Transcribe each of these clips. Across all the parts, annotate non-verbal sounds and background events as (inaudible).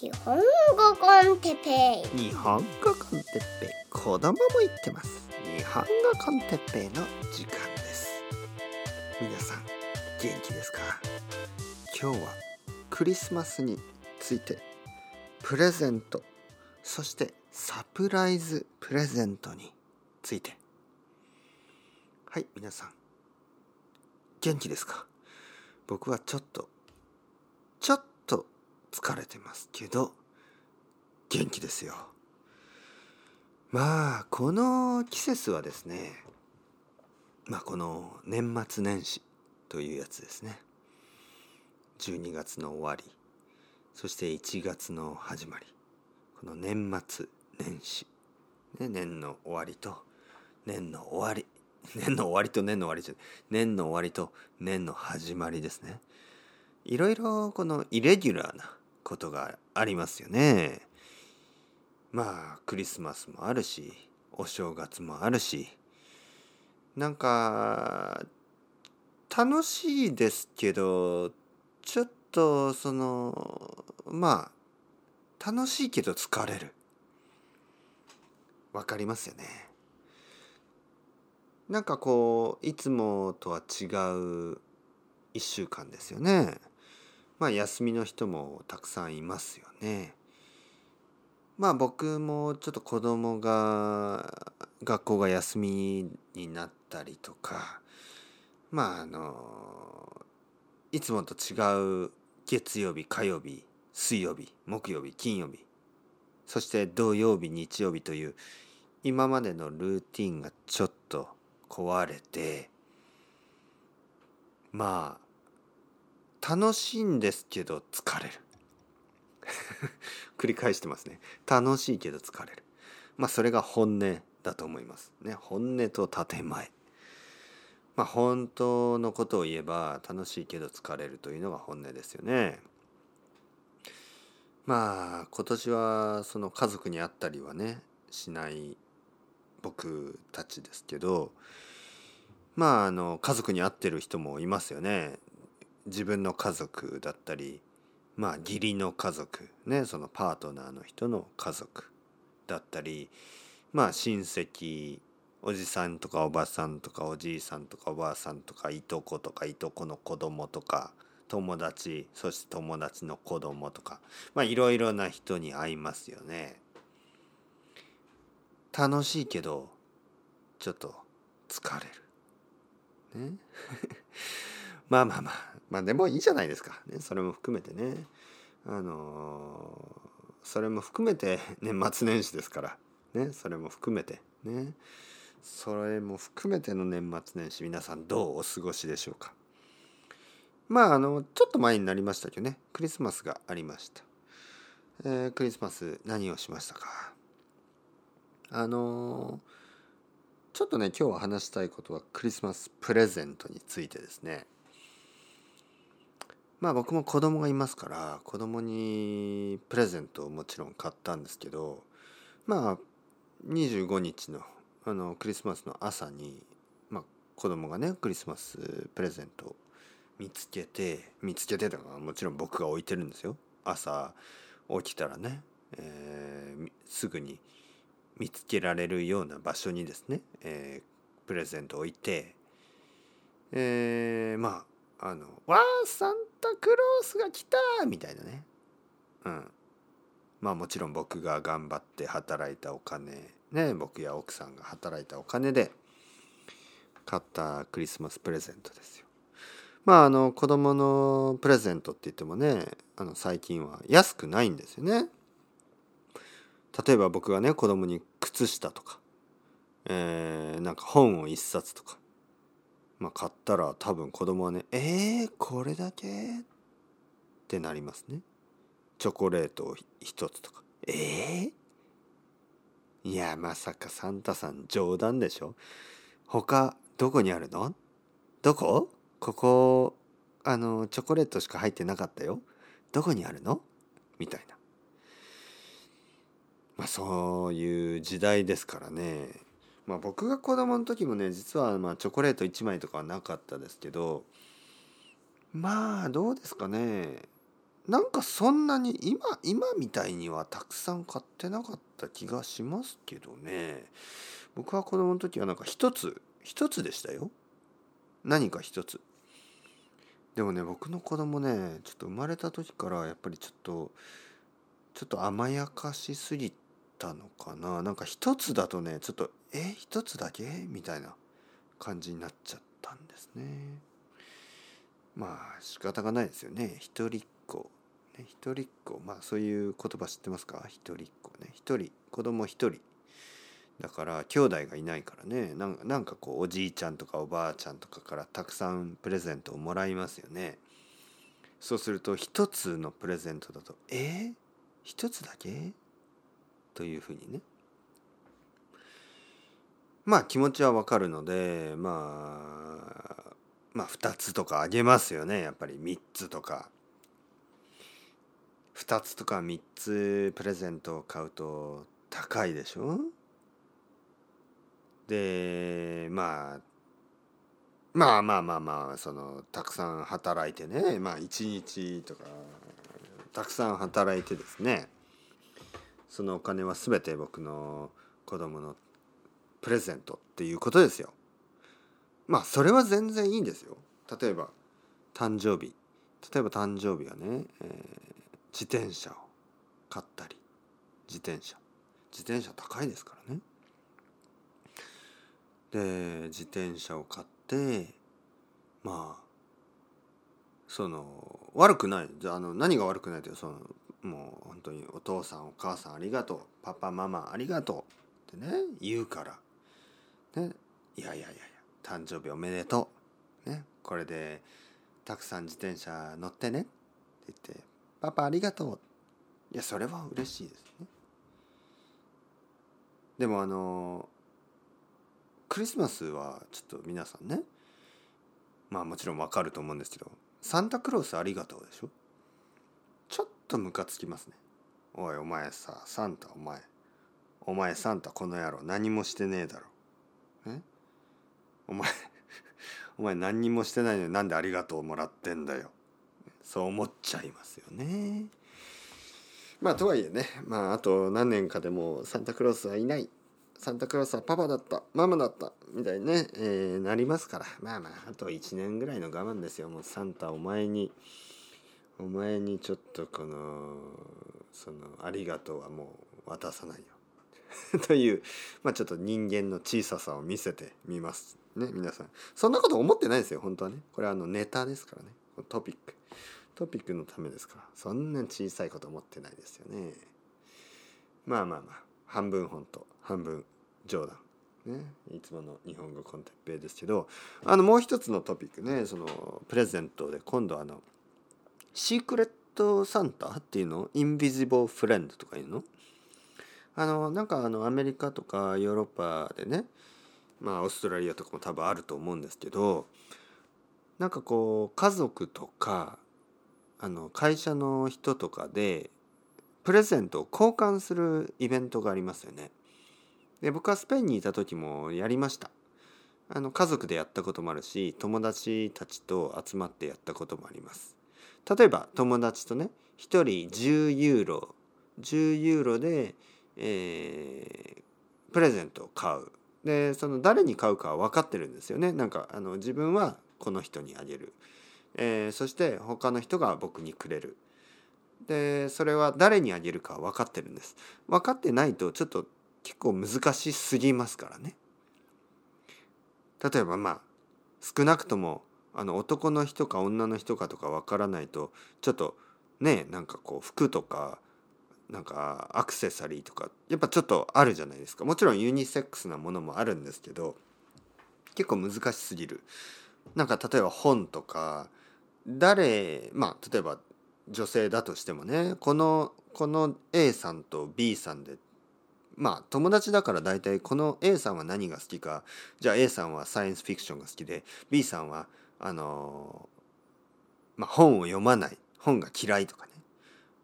日本語コンテペイ。日本語コンテペイ。子供も言ってます。日本語コンテペイの時間です。皆さん元気ですか？今日はクリスマスについてプレゼント。そしてサプライズプレゼントについて。はい皆さん元気ですか？僕はちょっと疲れてますけど元気ですよ。まあこの季節はですねまあこの年末年始というやつですね。12月の終わりそして1月の始まり。この年末年始、ね、年の終わりと年の終わり。年の終わりと年の終わりじゃ年の終わりと年の始まりですね。いろいろこのイレギュラーなことがありますよね。まあクリスマスもあるしお正月もあるしなんか楽しいですけどちょっとそのまあ楽しいけど疲れる。わかりますよね。なんかこういつもとは違う1週間ですよね。まあ休みの人もたくさんいますよね。まあ僕もちょっと子供が学校が休みになったりとかまああのいつもと違う月曜日火曜日水曜日木曜日金曜日そして土曜日日曜日という今までのルーティンがちょっと壊れてまあ楽しいんですけど疲れる。(laughs) 繰り返してますね。楽しいけど疲れる。まあそれが本音だと思いますね。本音と建前。まあ本当のことを言えば楽しいけど疲れるというのが本音ですよね。まあ今年はその家族に会ったりはねしない僕たちですけどまああの家族に会ってる人もいますよね。自分の家族だったりまあ義理の家族ねそのパートナーの人の家族だったりまあ親戚おじさんとかおばさんとかおじいさんとかおばあさんとかいとことかいとこの子供とか友達そして友達の子供とかまあいろいろな人に会いますよね。楽しいけどちょっと疲れる。ねまあまあまあまあでもいいじゃないですか、ね、それも含めてね。あのー、それも含めて (laughs) 年末年始ですから。ねそれも含めて。ねそれも含めての年末年始皆さんどうお過ごしでしょうか。まああのちょっと前になりましたけどね。クリスマスがありました、えー、クリスマス何をしましたか。あのーちょっとね今日は話したいことはクリスマスプレゼントについてですね。まあ僕も子供がいますから子供にプレゼントをもちろん買ったんですけどまあ25日のあのクリスマスの朝に、まあ、子供がねクリスマスプレゼントを見つけて見つけてとかもちろん僕が置いてるんですよ。朝起きたらね、えー、すぐに見つけられるような場所にですね、えー、プレゼントを置いて、えー、まああの「わあサンタクロースが来た!」みたいなねうんまあもちろん僕が頑張って働いたお金ね僕や奥さんが働いたお金で買ったクリスマスプレゼントですよ。まああの子供のプレゼントって言ってもねあの最近は安くないんですよね。例えば僕がね子供に靴下とか、えー、なんか本を一冊とか、まあ、買ったら多分子供はね「えー、これだけ?」ってなりますね。チョコレートを一つとか「えー、いやまさかサンタさん冗談でしょ他どこにあるのどこここあのチョコレートしか入ってなかったよどこにあるの？みたいな。まあそういう時代ですからね。まあ僕が子供の時もね実はまあチョコレート1枚とかはなかったですけどまあどうですかね。なんかそんなに今今みたいにはたくさん買ってなかった気がしますけどね。僕は子供の時はなんか一つ一つでしたよ。何か一つ。でもね僕の子供ねちょっと生まれた時からやっぱりちょっとちょっと甘やかしすぎてたのかな。なんか一つだとねちょっとえ？一つだけ？みたいな感じになっちゃったんですね。まあ仕方がないですよね。一人っ子。ね一人っ子。まあそういう言葉知ってますか？一人っ子ね。一人。子供一人。だから兄弟がいないからね。なんかこうおじいちゃんとかおばあちゃんとかからたくさんプレゼントをもらいますよね。そうすると一つのプレゼントだと「え、一つだけ?」というふうにね。まあ気持ちはわかるのでまあまあ2つとかあげますよね。やっぱり3つとか。2つとか3つプレゼントを買うと高いでしょ？でまあまあまあまあまあそのたくさん働いてね。まあ1日とかたくさん働いてですね。そのお金は全て僕の子供のプレゼントっていうことですよ。まあそれは全然いいんですよ。例えば誕生日例えば誕生日はね、えー、自転車を買ったり自転車自転車高いですからね。で自転車を買ってまあその悪くないじゃあの何が悪くないってそのもう本当にお父さんお母さんありがとう。パパママありがとうってね言うから。ね。いやいやいやいや誕生日おめでとう。ね。これでたくさん自転車乗ってね。って言ってパパありがとう。いやそれは嬉しいですね。でもあのクリスマスはちょっと皆さんね。まあもちろんわかると思うんですけどサンタクロースありがとうでしょ？とムカつきますね。おいお前さサンタお前。お前サンタこの野郎何もしてねえだろ。え？お前 (laughs) お前何にもしてないのになんでありがとうもらってんだよ。そう思っちゃいますよね。まあとはいえね。まああと何年かでもサンタクロースはいない。サンタクロースはパパだった。ママだった。みたいにね、えー、なりますから。まあまああと1年ぐらいの我慢ですよ。もうサンタお前に。お前にちょっとこのそのありがとうはもう渡さないよ。(laughs) という、まあ、ちょっと人間の小ささを見せてみますね皆さん。そんなこと思ってないですよ本当はね。これはあのネタですからね。トピック。トピックのためですから。そんな小さいこと思ってないですよね。まあまあまあ。半分本当。半分冗談。ね。いつもの日本語コンテッペイですけど。あのもう一つのトピックね。そのプレゼントで今度あのシークレットサンタっていうの？インビジボーフレンドとかいうの？あのなんかあのアメリカとかヨーロッパでねまあオーストラリアとかも多分あると思うんですけどなんかこう家族とかあの会社の人とかでプレゼントを交換するイベントがありますよね。で僕はスペインにいた時もやりました。あの家族でやったこともあるし友達たちと集まってやったこともあります。例えば友達とね1人10ユーロ10ユーロで、えー、プレゼントを買う。でその誰に買うかは分かってるんですよね。なんかあの自分はこの人にあげる、えー、そして他の人が僕にくれる。でそれは誰にあげるかは分かってるんです。分かってないとちょっと結構難しすぎますからね。例えばまあ少なくともあの男の人か女の人かとかわからないとちょっとねなんかこう服とかなんかアクセサリーとかやっぱちょっとあるじゃないですか。もちろんユニセックスなものもあるんですけど結構難しすぎる。なんか例えば本とか誰まあ例えば女性だとしてもねこのこの A さんと B さんでまあ友達だから大体この A さんは何が好きかじゃあ A さんはサイエンスフィクションが好きで B さんはあのまあ本を読まない本が嫌いとかね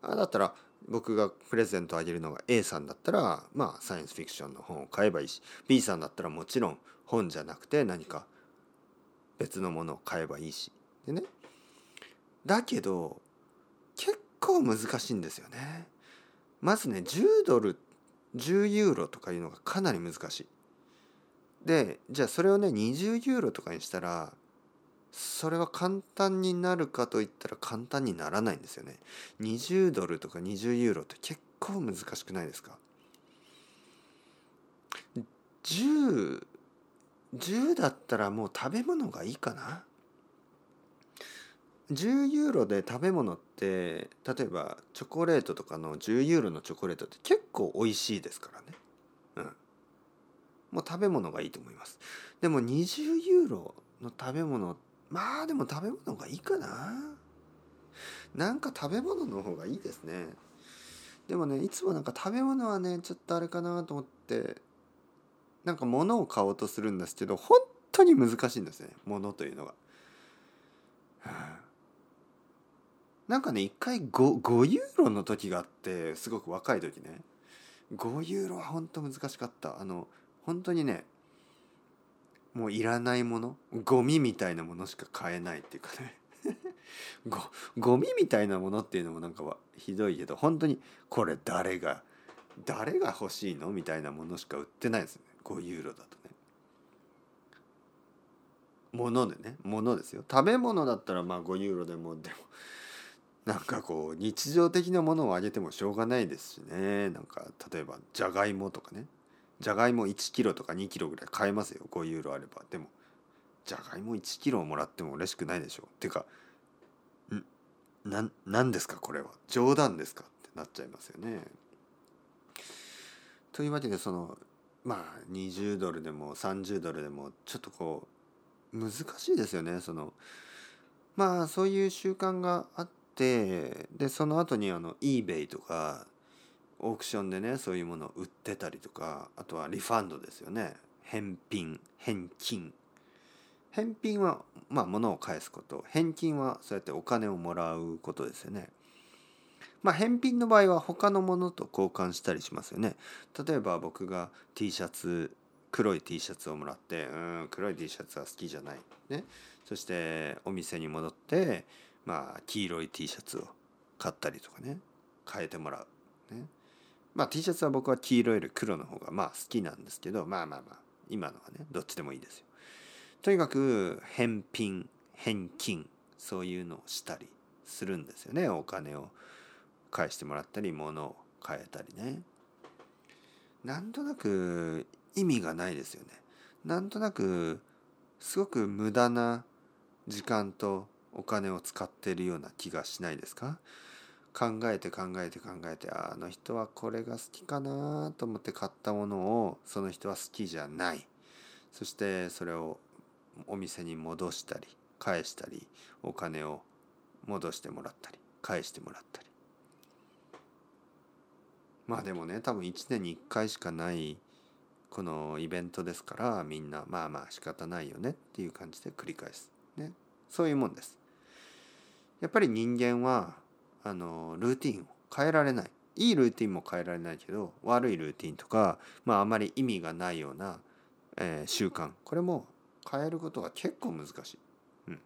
あだったら僕がプレゼントあげるのが A さんだったらまあサイエンスフィクションの本を買えばいいし B さんだったらもちろん本じゃなくて何か別のものを買えばいいしでねだけど結構難しいんですよね。まずね10ドル10ユーロとかいうのがかなり難しい。でじゃあそれをね20ユーロとかにしたらそれは簡単になるかといったら簡単にならないんですよね。20ドルとか20ユーロって結構難しくないですか？10, 10だったらもう食べ物がいいかな？10ユーロで食べ物って例えばチョコレートとかの10ユーロのチョコレートって結構美味しいですからね。うん。もう食べ物がいいと思います。でも20ユーロの食べ物まあでも食べ物がいいかな。なんか食べ物の方がいいですね。でもねいつもなんか食べ物はねちょっとあれかなと思ってなんか物を買おうとするんですけど本当に難しいんですね。物というのが。なんかね一回 5, 5ユーロの時があってすごく若い時ね。5ユーロは本当難しかった。あの本当にねもういらないものゴミみたいなものしか買えないっていうかね。(laughs) ごゴミみたいなものっていうのもなんかはひどいけど本当にこれ誰が誰が欲しいのみたいなものしか売ってないですね。5ユーロだとね。物でね物ですよ。食べ物だったらまあ5ユーロでもでもなんかこう日常的なものをあげてもしょうがないですしね。なんか例えばじゃがいもとかね。じゃがいも1キロとか2キロぐらい買えますよ。5ユーロあれば。でもじゃがいも1キロもらっても嬉しくないでしょ。ていうかんな何ですか？これは。冗談ですか？ってなっちゃいますよね。というわけでそのまあ20ドルでも30ドルでもちょっとこう難しいですよね。そのまあそういう習慣があってでその後にあの eBay とかオークションでねそういうものを売ってたりとかあとはリファンドですよね。返品返金。返品はまあ物を返すこと。返金はそうやってお金をもらうことですよね。まあ返品の場合は他のものと交換したりしますよね。例えば僕が T シャツ黒い T シャツをもらってうん黒い T シャツは好きじゃない。ね。そしてお店に戻ってまあ黄色い T シャツを買ったりとかね。変えてもらう。まあ T シャツは僕は黄色より黒の方がまあ好きなんですけどまあまあまあ今のはねどっちでもいいですよ。とにかく返品返金そういうのをしたりするんですよね。お金を返してもらったり物を変えたりね。なんとなく意味がないですよね。なんとなくすごく無駄な時間とお金を使っているような気がしないですか？考えて考えて考えてあの人はこれが好きかなと思って買ったものをその人は好きじゃない。そしてそれをお店に戻したり返したりお金を戻してもらったり返してもらったり。まあでもね多分1年に1回しかないこのイベントですからみんなまあまあ仕方ないよねっていう感じで繰り返す。ね。そういうもんです。やっぱり人間はあのルーティンを変えられない。いいルーティンも変えられないけど悪いルーティンとか、まあ、あまり意味がないような、えー、習慣。これも変えることは結構難しい。うん、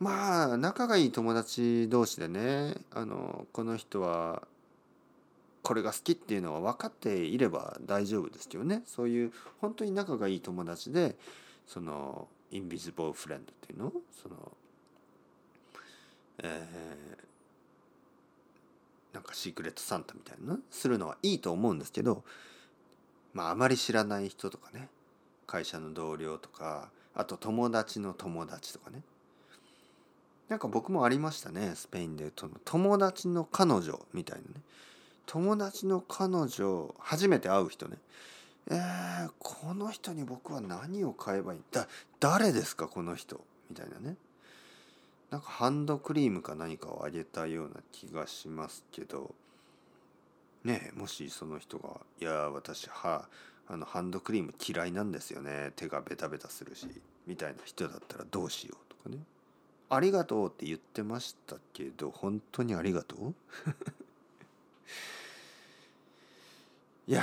まあ仲がいい友達同士でねあのこの人はこれが好きっていうのは分かっていれば大丈夫ですけどね。そういう本当に仲がいい友達でそのインビジブルフレンドっていうの？そのえー、なんかシークレットサンタみたいなするのはいいと思うんですけどまああまり知らない人とかね会社の同僚とかあと友達の友達とかね。なんか僕もありましたねスペインで友達の彼女みたいなね。友達の彼女初めて会う人ね。えー、この人に僕は何を買えばいいんだ誰ですかこの人みたいなね。なんかハンドクリームか何かをあげたような気がしますけどねもしその人が「いや私はあのハンドクリーム嫌いなんですよね手がベタベタするし」みたいな人だったらどうしようとかね「ありがとう」って言ってましたけど本当にありがとう？(laughs) いや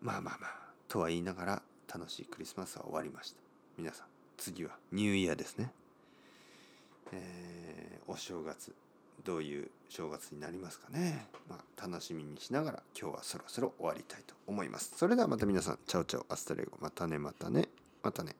まあまあまあとは言いながら楽しいクリスマスは終わりました。皆さん次はニューイヤーですね。えー、お正月どういう正月になりますかね、まあ、楽しみにしながら今日はそろそろ終わりたいと思います。それではまた皆さん ciao ciao hasta luego またねまたねまたね。